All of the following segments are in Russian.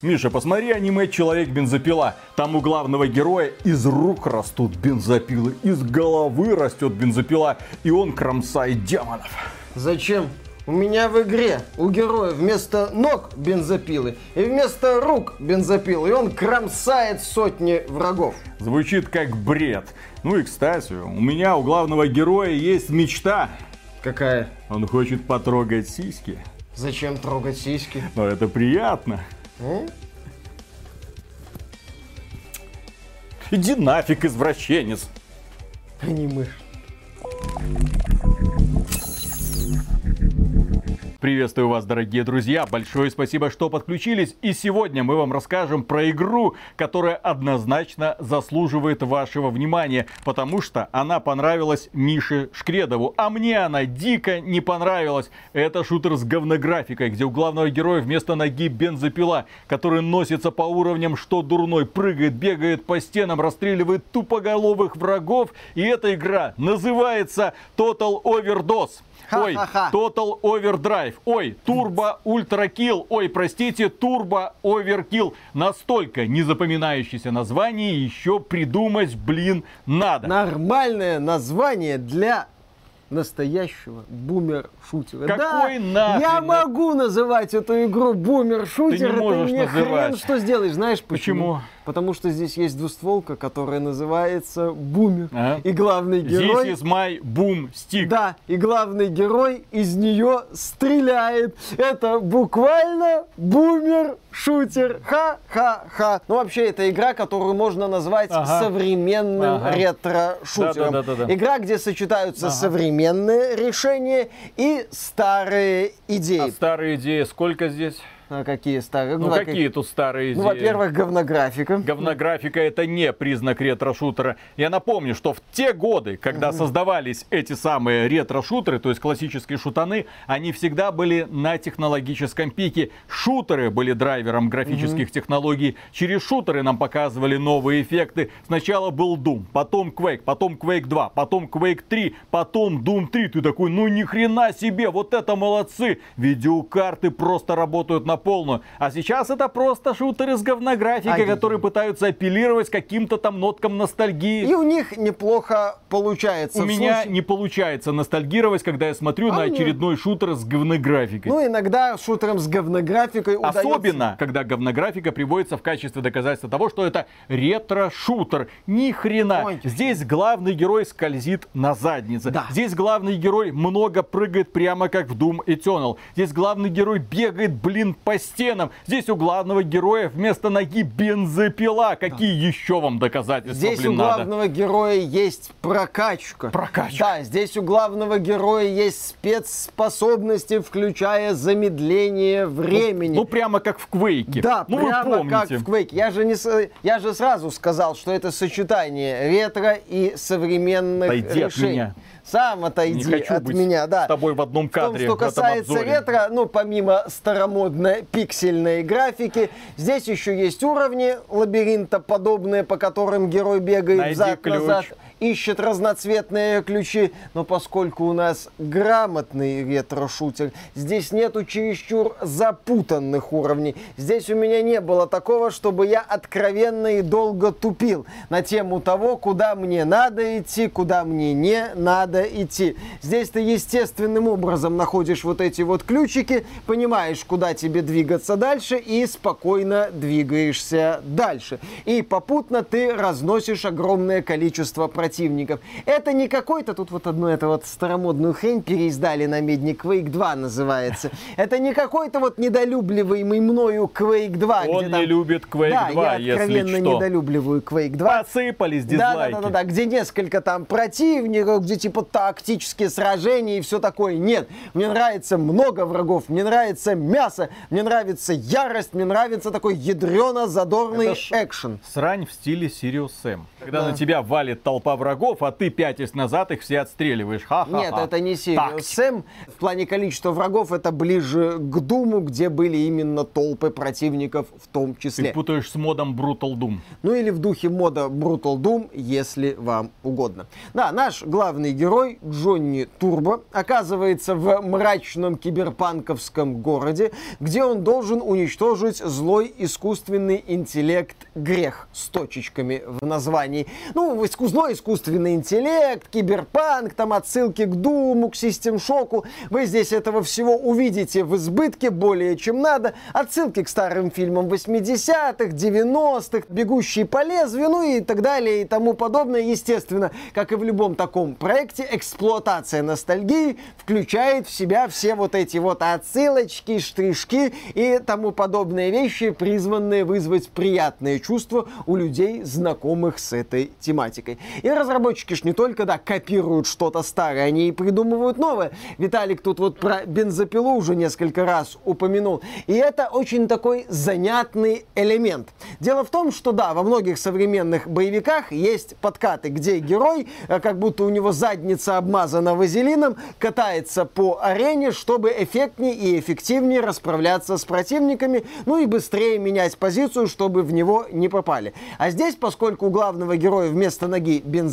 Миша, посмотри аниме «Человек-бензопила». Там у главного героя из рук растут бензопилы, из головы растет бензопила, и он кромсает демонов. Зачем? У меня в игре у героя вместо ног бензопилы и вместо рук бензопилы, и он кромсает сотни врагов. Звучит как бред. Ну и, кстати, у меня у главного героя есть мечта. Какая? Он хочет потрогать сиськи. Зачем трогать сиськи? Но это приятно. М? Иди нафиг, извращенец. Аниме. Приветствую вас, дорогие друзья. Большое спасибо, что подключились. И сегодня мы вам расскажем про игру, которая однозначно заслуживает вашего внимания, потому что она понравилась Мише Шкредову. А мне она дико не понравилась. Это шутер с говнографикой, где у главного героя вместо ноги бензопила, который носится по уровням, что дурной, прыгает, бегает по стенам, расстреливает тупоголовых врагов. И эта игра называется Total Overdose. Ой. Total Overdrive. Ой, Turbo Ultra Kill. Ой, простите, Turbo Overkill. Настолько незапоминающееся название еще придумать, блин, надо. Нормальное название для настоящего бумер-шутера. Какой да, нахрен? Я могу называть эту игру бумер-шутер. Ты не можешь мне называть. хрен что сделаешь. Знаешь почему? Почему? Потому что здесь есть двустволка, которая называется Бумер. Ага. И главный герой... This is my boom stick. Да, и главный герой из нее стреляет. Это буквально бумер-шутер. Ха-ха-ха. Ну, вообще, это игра, которую можно назвать Ага. современным Ага. ретро-шутером. Да-да-да-да-да. Игра, где сочетаются современные решения и старые идеи. А старые идеи сколько здесь? А какие старые? Ну, два- какие тут старые идеи? Ну, во-первых, говнографика. Говнографика это не признак ретро-шутера. Я напомню, что в те годы, когда создавались эти самые ретро-шутеры, то есть классические шутаны, они всегда были на технологическом пике. Шутеры были драйвером графических технологий. Через шутеры нам показывали новые эффекты. Сначала был Doom, потом Quake, потом Quake 2, потом Quake 3, потом Doom 3. Ты такой, ну ни хрена себе, вот это молодцы. Видеокарты просто работают на полную. А сейчас это просто шутеры с говнографикой, Ай, которые пытаются апеллировать каким-то там ноткам ностальгии. И у них неплохо получается. У меня случае- не получается ностальгировать, когда я смотрю А на очередной шутер с говнографикой. Ну, иногда шутерам с говнографикой удается... Особенно, когда говнографика приводится в качестве доказательства того, что это ретро-шутер. Ни хрена. Ой. Здесь главный герой скользит на заднице. Да. Здесь главный герой много прыгает прямо как в Doom Eternal. Здесь главный герой бегает, блин, по стенам. Здесь у главного героя вместо ноги бензопила. Какие еще вам доказательства, Здесь блин, у надо? главного героя есть прокачка. Прокачка. Да, здесь у главного героя есть спецспособности, включая замедление времени. Ну, прямо как в Квейке. да, ну, прямо вы помните. как в Quake. Я же, не, я же сразу сказал, что это сочетание ретро и современных Отойди от решений. меня. Сам отойди Не хочу от быть меня, да. с тобой в одном В том, кадре, что касается обзоре. ретро, ну, помимо старомодной пиксельной графики, здесь еще есть уровни лабиринта подобные, по которым герой бегает Найди взад-назад, ключ. Ищет разноцветные ключи. Но поскольку у нас грамотный ретро-шутер, здесь нету чересчур запутанных уровней. Здесь у меня не было такого, чтобы я откровенно и долго тупил на тему того, куда мне надо идти, куда мне не надо идти. Здесь ты естественным образом находишь вот эти вот ключики, понимаешь, куда тебе двигаться дальше и спокойно двигаешься дальше. И попутно ты разносишь огромное количество противников. Это не какой-то, тут вот одну эту вот старомодную хрень переиздали на Медне, Quake 2 называется. Это не какой-то вот недолюбливаемый мною Quake 2. Он не там- любит Quake да, 2, я если откровенно что. недолюбливаю Quake 2. Посыпались Да, дизлайки. да, да, да, да, где несколько там противников, где типа тактические сражения и все такое. Нет, мне нравится много врагов, мне нравится мясо, мне нравится ярость, мне нравится такой ядрено-задорный экшен. Срань в стиле Serious Sam. Когда Да. на тебя валит толпа врагов, а ты пятясь назад их все отстреливаешь. Ха-ха-ха. Нет, это не Serious. Sam. В плане количества врагов это ближе к Doom у, где были именно толпы противников в том Ты числе. путаешь с модом Brutal Doom. Ну или в духе мода Brutal Doom, если вам угодно. Да, наш главный герой Джонни Турбо оказывается в мрачном киберпанковском городе, где он должен уничтожить злой искусственный интеллект грех с точечками в названии. Ну, злой искусственный интеллект, киберпанк, там отсылки к Думу, к Систем Шоку. Вы здесь этого всего увидите в избытке более чем надо. Отсылки к старым фильмам 80-х, 90-х, бегущие по лезвию, ну и так далее и тому подобное. Естественно, как и в любом таком проекте, эксплуатация ностальгии включает в себя все вот эти вот отсылочки, штришки и тому подобные вещи, призванные вызвать приятные чувства у людей, знакомых с этой тематикой. И разработчики ж не только, да, копируют что-то старое, они и придумывают новое. Виталик тут вот про бензопилу уже несколько раз упомянул. И это очень такой занятный элемент. Дело в том, что да, во многих современных боевиках есть подкаты, где герой, э, как будто у него задница обмазана вазелином, катается по арене, чтобы эффектнее и эффективнее расправляться с противниками, ну и быстрее менять позицию, чтобы в него не попали. А здесь, поскольку у главного героя вместо ноги бензопила,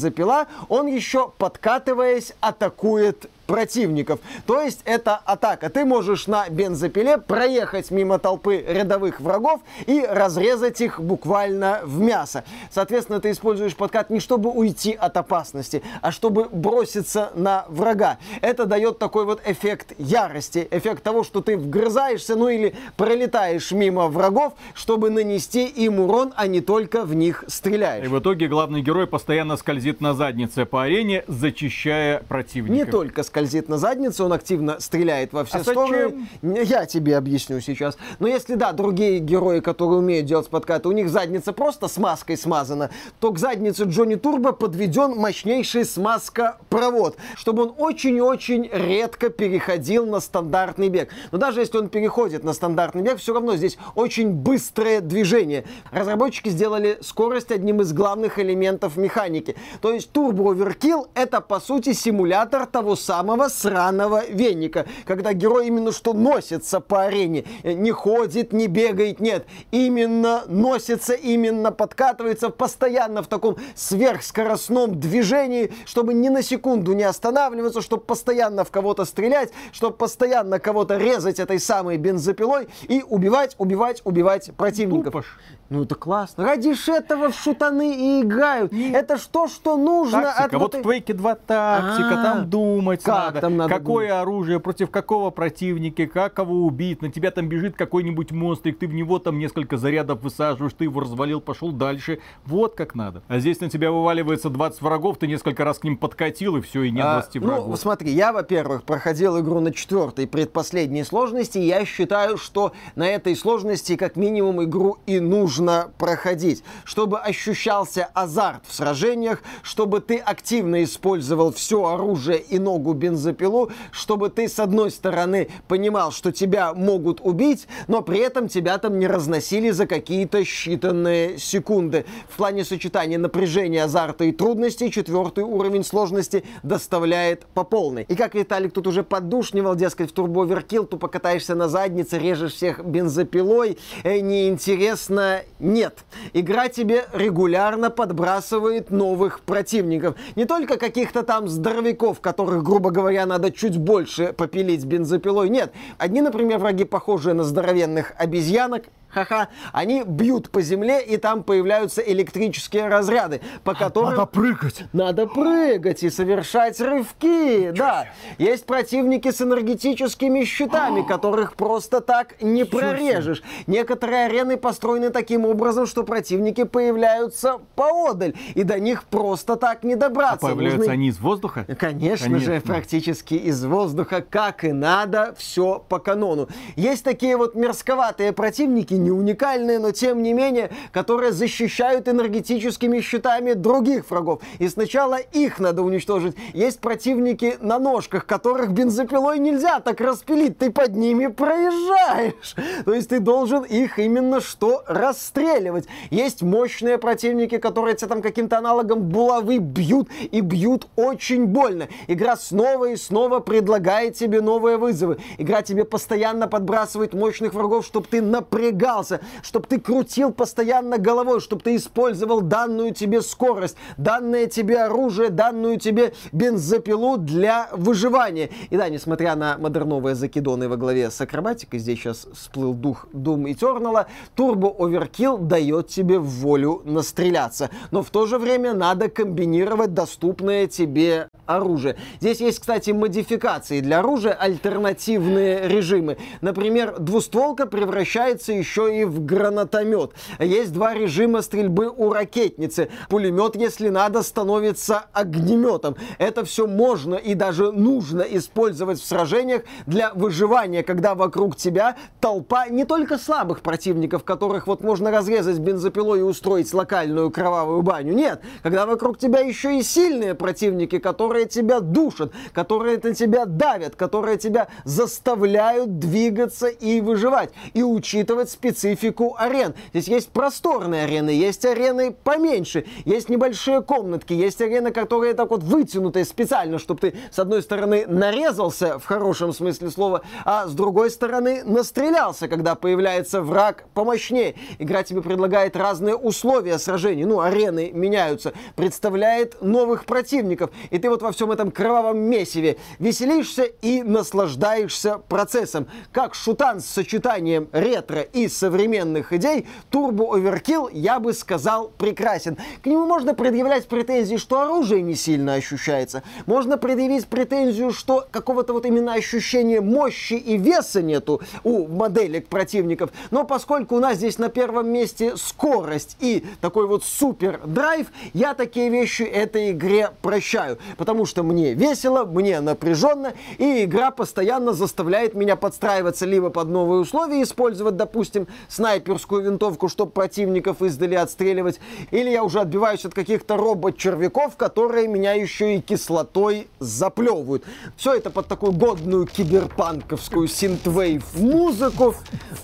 он еще подкатываясь атакует противников. То есть это атака. Ты можешь на бензопиле проехать мимо толпы рядовых врагов и разрезать их буквально в мясо. Соответственно, ты используешь подкат не чтобы уйти от опасности, а чтобы броситься на врага. Это дает такой вот эффект ярости, эффект того, что ты вгрызаешься, ну или пролетаешь мимо врагов, чтобы нанести им урон, а не только в них стреляешь. И в итоге главный герой постоянно скользит на заднице по арене, зачищая противника. Не только скользит на задницу, он активно стреляет во все а стороны. Зачем? Я тебе объясню сейчас. Но если, да, другие герои, которые умеют делать подкаты, у них задница просто смазкой смазана, то к заднице Джонни Турбо подведен мощнейший смазка-провод, чтобы он очень очень редко переходил на стандартный бег. Но даже если он переходит на стандартный бег, все равно здесь очень быстрое движение. Разработчики сделали скорость одним из главных элементов механики. То есть Turbo Overkill это по сути симулятор того самого самого сраного веника, когда герой именно что носится по арене, э, не ходит, не бегает, нет, именно носится, именно подкатывается постоянно в таком сверхскоростном движении, чтобы ни на секунду не останавливаться, чтобы постоянно в кого-то стрелять, чтобы постоянно кого-то резать этой самой бензопилой и убивать, убивать, убивать противников. Тупош. Ну это классно. Ради этого в шутаны и играют. Нет. Это что, что нужно. Тактика. От... Вот в Quake 2 тактика, А-а-а. там думать как надо. Там надо Какое думать? оружие, против какого противника, как кого убить. На тебя там бежит какой-нибудь монстрик, ты в него там несколько зарядов высаживаешь, ты его развалил, пошел дальше. Вот как надо. А здесь на тебя вываливается 20 врагов, ты несколько раз к ним подкатил, и все, и нет 20 а, ну, врагов. Ну, смотри, я, во-первых, проходил игру на четвертой предпоследней сложности, я считаю, что на этой сложности как минимум игру и нужно нужно проходить, чтобы ощущался азарт в сражениях, чтобы ты активно использовал все оружие и ногу бензопилу, чтобы ты с одной стороны понимал, что тебя могут убить, но при этом тебя там не разносили за какие-то считанные секунды. В плане сочетания напряжения, азарта и трудностей четвертый уровень сложности доставляет по полной. И как Виталик тут уже поддушнивал, дескать, в турбоверкил, ты покатаешься на заднице, режешь всех бензопилой, э, неинтересно нет. Игра тебе регулярно подбрасывает новых противников. Не только каких-то там здоровяков, которых, грубо говоря, надо чуть больше попилить бензопилой. Нет. Одни, например, враги, похожие на здоровенных обезьянок, ха-ха, они бьют по земле, и там появляются электрические разряды, по которым... Надо прыгать! Надо прыгать и совершать рывки, да. Есть противники с энергетическими щитами, которых просто так не прорежешь. Некоторые арены построены таким образом, что противники появляются поодаль, и до них просто так не добраться. А появляются Нужны... они из воздуха? Конечно, Конечно же, практически из воздуха, как и надо, все по канону. Есть такие вот мерзковатые противники, не уникальные, но тем не менее, которые защищают энергетическими щитами других врагов. И сначала их надо уничтожить. Есть противники на ножках, которых бензопилой нельзя так распилить, ты под ними проезжаешь. То есть ты должен их именно что расстреливать. Есть мощные противники, которые тебя там каким-то аналогом булавы бьют и бьют очень больно. Игра снова и снова предлагает тебе новые вызовы. Игра тебе постоянно подбрасывает мощных врагов, чтобы ты напрягал напрягался, чтобы ты крутил постоянно головой, чтобы ты использовал данную тебе скорость, данное тебе оружие, данную тебе бензопилу для выживания. И да, несмотря на модерновые закидоны во главе с акробатикой, здесь сейчас всплыл дух Doom Eternal, Turbo Overkill дает тебе волю настреляться. Но в то же время надо комбинировать доступное тебе оружие. Здесь есть, кстати, модификации для оружия, альтернативные режимы. Например, двустволка превращается еще и в гранатомет. Есть два режима стрельбы у ракетницы. Пулемет, если надо, становится огнеметом. Это все можно и даже нужно использовать в сражениях для выживания, когда вокруг тебя толпа не только слабых противников, которых вот можно разрезать бензопилой и устроить локальную кровавую баню. Нет, когда вокруг тебя еще и сильные противники, которые тебя душат, которые на тебя давят, которые тебя заставляют двигаться и выживать. И учитывать специфику арен. Здесь есть просторные арены, есть арены поменьше, есть небольшие комнатки, есть арены, которые так вот вытянутые специально, чтобы ты с одной стороны нарезался в хорошем смысле слова, а с другой стороны настрелялся, когда появляется враг помощнее. Игра тебе предлагает разные условия сражений, ну, арены меняются, представляет новых противников, и ты вот во всем этом кровавом месиве веселишься и наслаждаешься процессом. Как шутан с сочетанием ретро и современных идей, Turbo Overkill, я бы сказал, прекрасен. К нему можно предъявлять претензии, что оружие не сильно ощущается. Можно предъявить претензию, что какого-то вот именно ощущения мощи и веса нету у моделек противников. Но поскольку у нас здесь на первом месте скорость и такой вот супер драйв, я такие вещи этой игре прощаю. Потому что мне весело, мне напряженно, и игра постоянно заставляет меня подстраиваться либо под новые условия, использовать, допустим, снайперскую винтовку, чтобы противников издали отстреливать, или я уже отбиваюсь от каких-то робот-червяков, которые меня еще и кислотой заплевывают. Все это под такую годную киберпанковскую синтвейв музыку.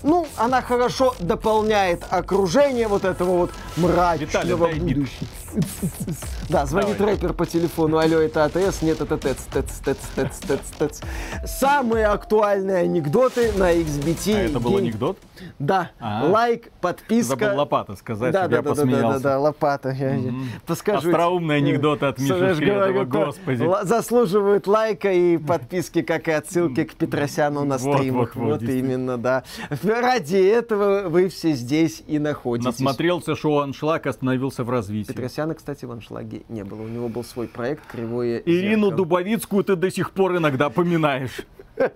Ну, она хорошо дополняет окружение вот этого вот мрачного будущего. Да, звонит рэпер по телефону. Алло, это АТС? Нет, это ТЭЦ, ТЭЦ, ТЭЦ, ТЭЦ, ТЭЦ, ТЭЦ. Самые актуальные анекдоты на XBT. А это был анекдот? Да. А-а-а. Лайк, подписка. Забыл лопата сказать, да, я посмеялся. Да, да, да, лопата. Поскажу. Остроумные анекдоты от Миши Шкредова, господи. Заслуживают лайка и подписки, как и отсылки к Петросяну на стримах. Вот именно, да. Ради этого вы все здесь и находитесь. Насмотрелся шоу «Аншлаг», остановился в развитии. Петросяна, кстати, в «Аншлаге» не было. У него был свой проект «Кривое Ирину зеркало». Дубовицкую ты до сих пор иногда поминаешь.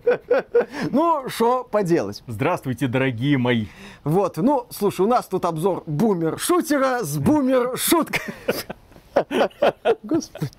Ну, что поделать. Здравствуйте, дорогие мои. Вот, ну, слушай, у нас тут обзор бумер-шутера с бумер-шуткой. Господи,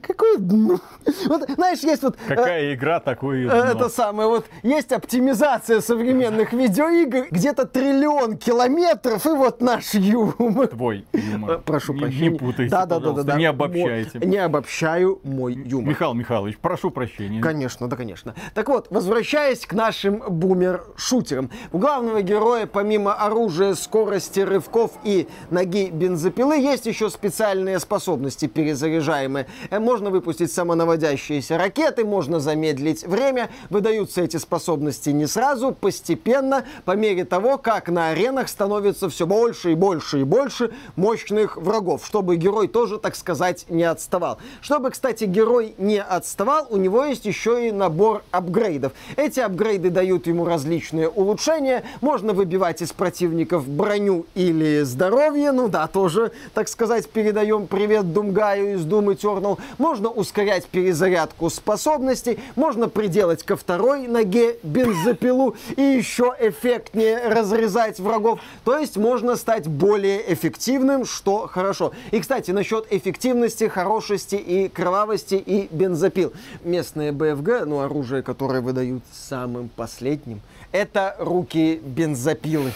какое дно. Вот, знаешь, есть вот... Какая э, игра, такое дно. Это самое, вот, есть оптимизация современных видеоигр, где-то триллион километров, и вот наш юмор. Твой юмор. Э, прошу не, прощения. Не путайте, да, да, да, да, да. не обобщайте. Мой, не обобщаю мой юмор. Михаил Михайлович, прошу прощения. Конечно, да, конечно. Так вот, возвращаясь к нашим бумер-шутерам. У главного героя, помимо оружия, скорости, рывков и ноги бензопилы, есть еще специальный специальные способности перезаряжаемые. Э, можно выпустить самонаводящиеся ракеты, можно замедлить время. Выдаются эти способности не сразу, постепенно, по мере того, как на аренах становится все больше и больше и больше мощных врагов, чтобы герой тоже, так сказать, не отставал. Чтобы, кстати, герой не отставал, у него есть еще и набор апгрейдов. Эти апгрейды дают ему различные улучшения. Можно выбивать из противников броню или здоровье, ну да, тоже, так сказать, передаем привет Думгаю из Doom Eternal. Можно ускорять перезарядку способностей, можно приделать ко второй ноге бензопилу и еще эффектнее разрезать врагов. То есть можно стать более эффективным, что хорошо. И, кстати, насчет эффективности, хорошести и кровавости и бензопил. Местные БФГ, ну, оружие, которое выдают самым последним, это руки бензопилы.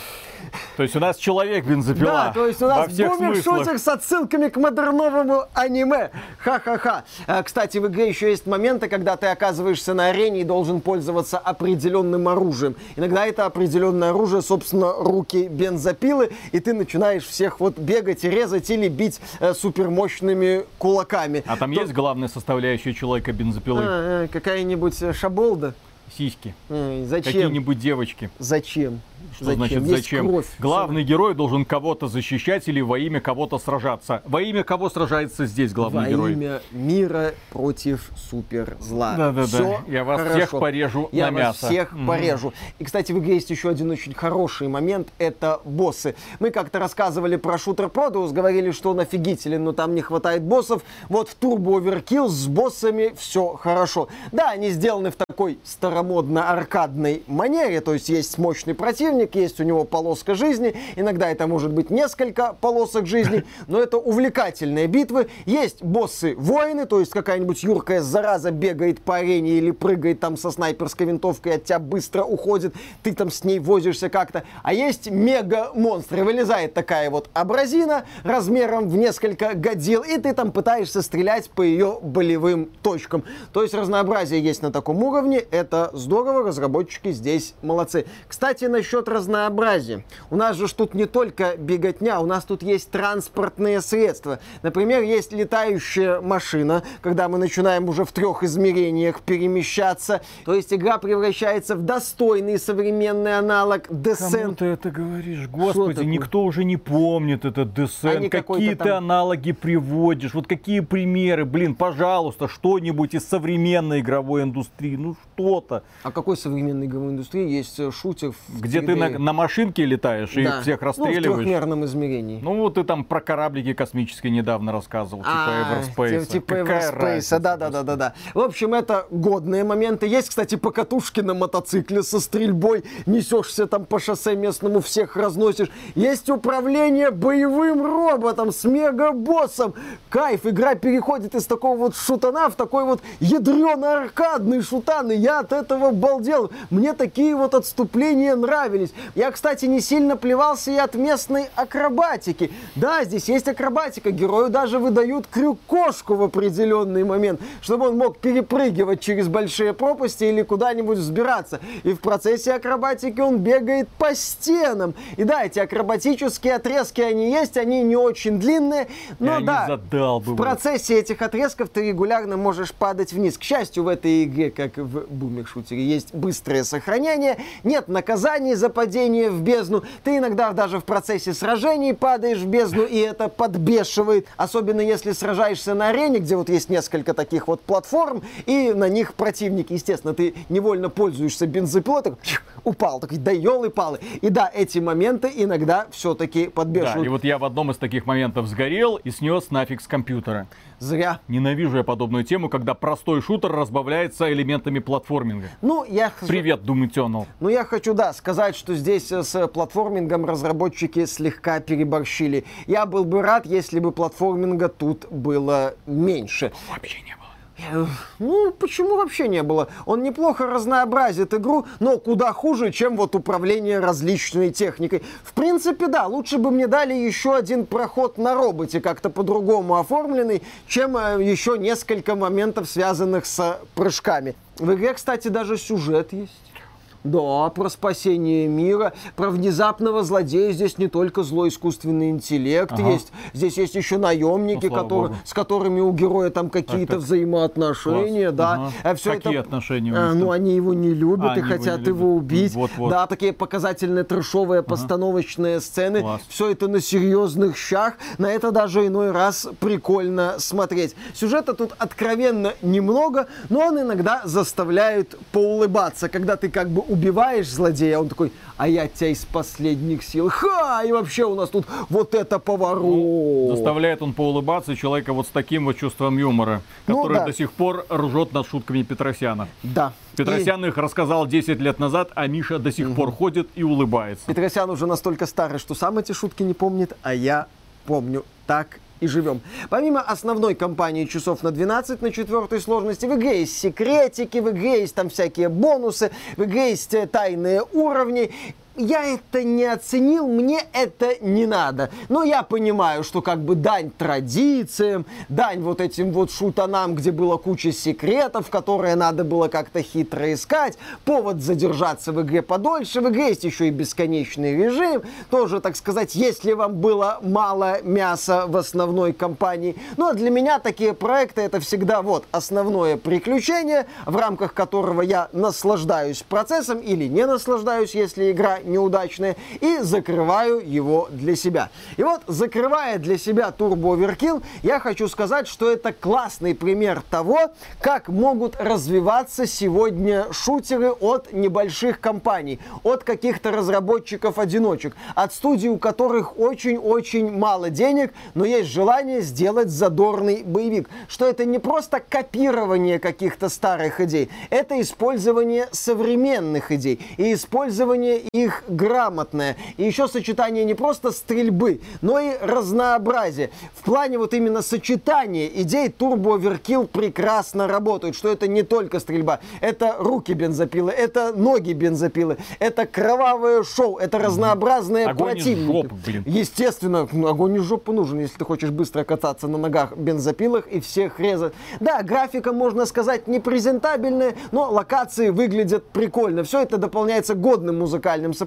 То есть у нас человек бензопила. Да, то есть у нас бумер-шутер с отсылками к модерновому аниме. Ха-ха-ха. А, кстати, в игре еще есть моменты, когда ты оказываешься на арене и должен пользоваться определенным оружием. Иногда это определенное оружие, собственно, руки бензопилы, и ты начинаешь всех вот бегать и резать или бить э, супермощными кулаками. А там То... есть главная составляющая человека бензопилы? А, какая-нибудь шаболда? Сиськи. Ой, зачем? Какие-нибудь девочки. Зачем? Что зачем? значит Есть зачем? Кровь. Главный герой должен кого-то защищать или во имя кого-то сражаться. Во имя кого сражается здесь главный во герой? Во имя мира против суперзла. Да-да-да. Я вас хорошо. всех порежу Я на вас мясо. всех mm-hmm. порежу. И, кстати, в игре есть еще один очень хороший момент. Это боссы. Мы как-то рассказывали про шутер Продус, говорили, что он офигителен, но там не хватает боссов. Вот в Turbo Overkill с боссами все хорошо. Да, они сделаны в такой старомодно-аркадной манере, то есть есть мощный противник, есть у него полоска жизни, иногда это может быть несколько полосок жизни, но это увлекательные битвы. Есть боссы-воины, то есть какая-нибудь юркая зараза бегает по арене или прыгает там со снайперской винтовкой, от тебя быстро уходит, ты там с ней возишься как-то. А есть мега-монстры, вылезает такая вот абразина размером в несколько годил, и ты там пытаешься стрелять по ее болевым точкам. То есть разнообразие есть на таком уровне, это здорово, разработчики здесь молодцы. Кстати, насчет разнообразия. У нас же тут не только беготня, у нас тут есть транспортные средства. Например, есть летающая машина, когда мы начинаем уже в трех измерениях перемещаться. То есть игра превращается в достойный современный аналог Descent. Кому ты это говоришь? Господи, никто уже не помнит этот Descent. Какие ты там... аналоги приводишь? Вот какие примеры? Блин, пожалуйста, что-нибудь из современной игровой индустрии. Ну что-то. А какой современной игровой индустрии есть э, шутер Где ты на, на машинке летаешь да. и всех расстреливаешь? Ну, в трехмерном измерении. Ну, вот ты там про кораблики космические недавно рассказывал, типа а, Everspace. Типа Everspace, да-да-да-да. В общем, это годные моменты. Есть, кстати, покатушки на мотоцикле со стрельбой. Несешься там по шоссе местному, всех разносишь. Есть управление боевым роботом с мегабоссом. Кайф, игра переходит из такого вот шутана в такой вот ядрено-аркадный шутан. И я от этого балдел. Мне такие вот отступления нравились. Я, кстати, не сильно плевался и от местной акробатики. Да, здесь есть акробатика. Герою даже выдают крюк-кошку в определенный момент, чтобы он мог перепрыгивать через большие пропасти или куда-нибудь взбираться. И в процессе акробатики он бегает по стенам. И да, эти акробатические отрезки, они есть, они не очень длинные, но да, в процессе этих отрезков ты регулярно можешь падать вниз. К счастью, в этой игре, как в бумер-шутере, есть быстрое сохранение, нет наказаний за падение в бездну. Ты иногда даже в процессе сражений падаешь в бездну, и это подбешивает. Особенно если сражаешься на арене, где вот есть несколько таких вот платформ, и на них противники. Естественно, ты невольно пользуешься бензопилотом, упал, такой, да елы-палы. И да, эти моменты иногда все-таки подбешивают. Да, и вот я в одном из таких моментов сгорел и снес нафиг с компьютера. Зря. Ненавижу я подобную тему, когда простой шутер разбавляется элементами платформинга. Ну, я... Привет, Doom Eternal. Ну, я хочу, да, сказать, что здесь э, с платформингом разработчики слегка переборщили. Я был бы рад, если бы платформинга тут было меньше. Вообще не было. Э, ну, почему вообще не было? Он неплохо разнообразит игру, но куда хуже, чем вот управление различной техникой. В принципе, да, лучше бы мне дали еще один проход на роботе, как-то по-другому оформленный, чем э, еще несколько моментов, связанных с прыжками. В игре, кстати, даже сюжет есть. Да, про спасение мира, про внезапного злодея. Здесь не только злой искусственный интеллект ага. есть, здесь есть еще наемники, ну, которые, с которыми у героя там какие-то взаимоотношения, Класс. да. Ага. А все Какие это, отношения? А, ну, они его не любят а, и хотят его, его убить. Вот, вот. Да, такие показательные трешовые ага. постановочные сцены. Класс. Все это на серьезных щах. На это даже иной раз прикольно смотреть. Сюжета тут откровенно немного, но он иногда заставляет поулыбаться, когда ты как бы убиваешь злодея, он такой, а я тебя из последних сил. Ха! И вообще у нас тут вот это поворот. Ну, заставляет он поулыбаться человека вот с таким вот чувством юмора, который ну, да. до сих пор ржет над шутками Петросяна. Да. Петросян и... их рассказал 10 лет назад, а Миша до сих угу. пор ходит и улыбается. Петросян уже настолько старый, что сам эти шутки не помнит, а я помню. Так и живем. Помимо основной кампании часов на 12 на четвертой сложности, в игре есть секретики, в игре есть там всякие бонусы, в игре есть э, тайные уровни я это не оценил, мне это не надо. Но я понимаю, что как бы дань традициям, дань вот этим вот шутанам, где была куча секретов, которые надо было как-то хитро искать, повод задержаться в игре подольше. В игре есть еще и бесконечный режим, тоже, так сказать, если вам было мало мяса в основной кампании. Ну а для меня такие проекты это всегда вот основное приключение, в рамках которого я наслаждаюсь процессом или не наслаждаюсь, если игра неудачное и закрываю его для себя. И вот, закрывая для себя Turbo Overkill, я хочу сказать, что это классный пример того, как могут развиваться сегодня шутеры от небольших компаний, от каких-то разработчиков-одиночек, от студий, у которых очень-очень мало денег, но есть желание сделать задорный боевик. Что это не просто копирование каких-то старых идей, это использование современных идей и использование их грамотное. И еще сочетание не просто стрельбы, но и разнообразия. В плане вот именно сочетания идей Turbo Overkill прекрасно работают, что это не только стрельба, это руки бензопилы, это ноги бензопилы, это кровавое шоу, это разнообразные огонь противники. Из жопы, блин. Естественно, ну, огонь из жопы нужен, если ты хочешь быстро кататься на ногах бензопилах и всех резать. Да, графика, можно сказать, не презентабельная, но локации выглядят прикольно. Все это дополняется годным музыкальным сопровождением,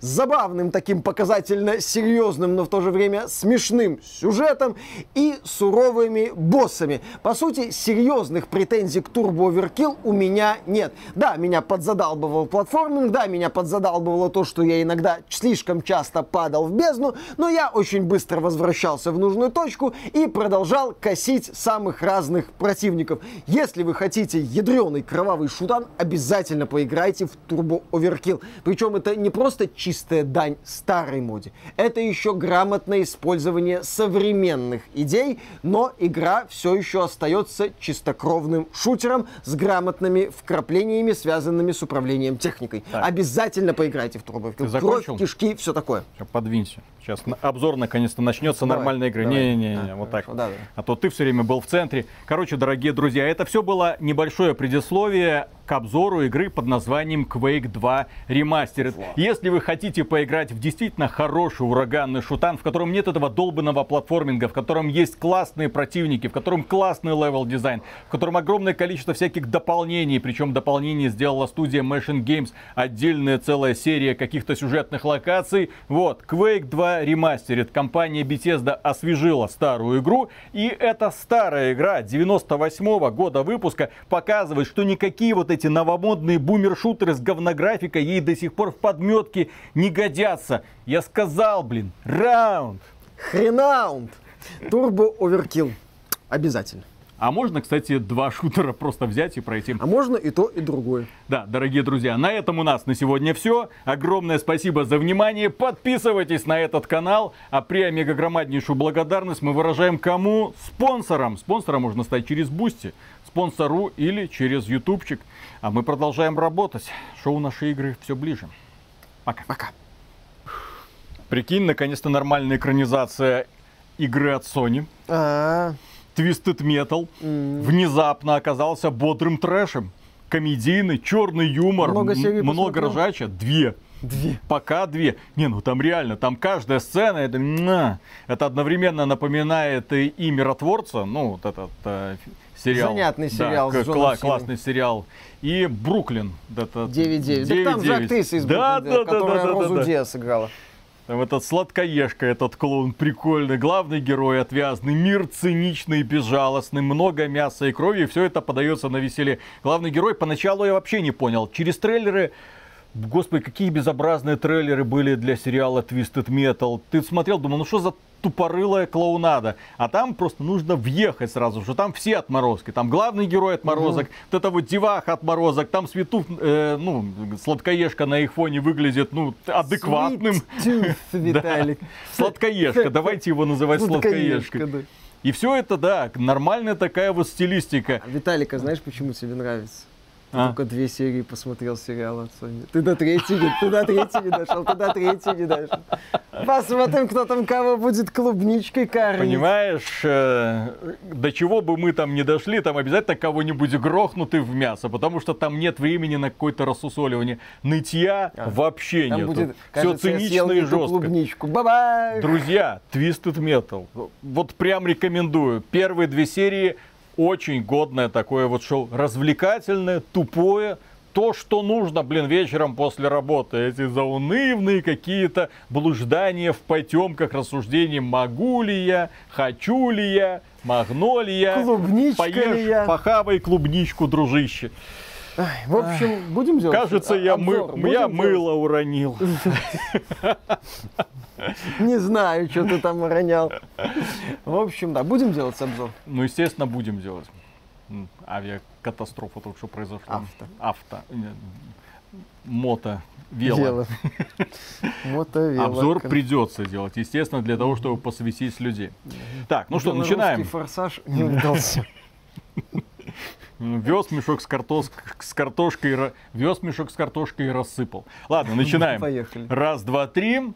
забавным таким показательно серьезным, но в то же время смешным сюжетом и суровыми боссами. По сути, серьезных претензий к Turbo Overkill у меня нет. Да, меня подзадалбывал платформинг, да, меня подзадалбывало то, что я иногда слишком часто падал в бездну, но я очень быстро возвращался в нужную точку и продолжал косить самых разных противников. Если вы хотите ядреный кровавый шутан, обязательно поиграйте в Turbo Overkill. Причем это не просто чистая дань старой моде, это еще грамотное использование современных идей, но игра все еще остается чистокровным шутером с грамотными вкраплениями, связанными с управлением техникой. Так. Обязательно поиграйте в Turbo Ты? Кровь, кишки, все такое. Ща подвинься. Сейчас обзор наконец-то начнется Давай, нормальной игры. Не-не-не, А, вот хорошо, так. да, да. А то ты все время был в центре. Короче, дорогие друзья, это все было небольшое предисловие к обзору игры под названием Quake 2 Remastered. Если вы хотите поиграть в действительно хороший ураганный шутан, в котором нет этого долбанного платформинга, в котором есть классные противники, в котором классный level design, в котором огромное количество всяких дополнений, причем дополнений сделала студия Machine Games, отдельная целая серия каких-то сюжетных локаций. Вот, Quake 2 Remastered. Компания Bethesda освежила старую игру, и эта старая игра 98 года выпуска показывает, что никакие вот эти новомодные boomer -шутеры с говнографикой ей до сих пор в подметке не годятся. Я сказал, блин, раунд. Хренаунд! Turbo Overkill. Обязательно. А можно, кстати, два шутера просто взять и пройти. А можно и то, и другое. Да, дорогие друзья, на этом у нас на сегодня все. Огромное спасибо за внимание. Подписывайтесь на этот канал. А при омега-громаднейшую благодарность мы выражаем кому? Спонсорам. Спонсором можно стать через Boosty, Sponsr или через Ютубчик. А мы продолжаем работать. Шоу нашей игры все ближе. Пока. Пока. Прикинь, наконец-то нормальная экранизация игры от Sony. А, Twisted Metal внезапно оказался бодрым трэшем. Комедийный, черный юмор, Много серий много ржача. Две. Две. Пока две. Не, ну там реально, там каждая сцена, это, это одновременно напоминает и, и миротворца, ну, вот этот э, сериал. Занятный Да, сериал с Джоном кла- классный сериал. И Бруклин. это 9-9. Так там же 9-9. актриса из да, Бруклина, да, да, которая да, да, Розу да. Диас сыграла. Там этот сладкоежка, этот клоун прикольный, главный герой отвязный, мир циничный, безжалостный, много мяса и крови, и все это подается на веселье. Главный герой поначалу я вообще не понял. Через трейлеры Господи, какие безобразные трейлеры были для сериала Twisted Metal. Ты смотрел, думал, ну что за тупорылая клоунада. А там просто нужно въехать сразу, что там все отморозки. Там главный герой отморозок, вот это вот деваха отморозок, там Светув, э, ну, сладкоежка на их фоне выглядит, ну, адекватным. Tooth, Виталик. Сладкоежка, давайте его называть сладкоежкой. да. И все это, да, нормальная такая вот стилистика. А, Виталик, а знаешь, почему тебе нравится? А? только две серии посмотрел сериал от Sony. Ты до третьей, ты до третьей не дошел, ты до третьей не дошел. Посмотрим, кто там кого будет клубничкой кормить. Понимаешь, э, до чего бы мы там не дошли, там обязательно кого-нибудь грохнут и в мясо, потому что там нет времени на какое-то рассусоливание. Нытья вообще А, Там нету. будет, Все кажется, съел цинично и жестко. клубничку. Бабай! Друзья, Twisted Metal. Вот прям рекомендую. Первые две серии очень годное такое вот шоу. Развлекательное, тупое. То, что нужно, блин, вечером после работы. Эти заунывные какие-то блуждания в потемках, рассуждения. Могу ли я, хочу ли я, могно ли я. Клубничка ли Поешь, я? похавай клубничку, дружище. В общем, будем делать Кажется, я, мы- обзор? я Будем я делать? мыло уронил. Не знаю, что ты там ронял. В общем, да, будем делать обзор. Ну, естественно, будем делать. Авиакатастрофа только что произошла. Авто. Авто. Мото. Вело. Вело. Мотовело. Обзор придется делать, естественно, для того, чтобы посвятить людей. Так, ну что, начинаем. форсаж не удался. Вез мешок с, картос- с картошкой, вез мешок с картошкой и рассыпал. Ладно, начинаем. Поехали. Раз, два, три.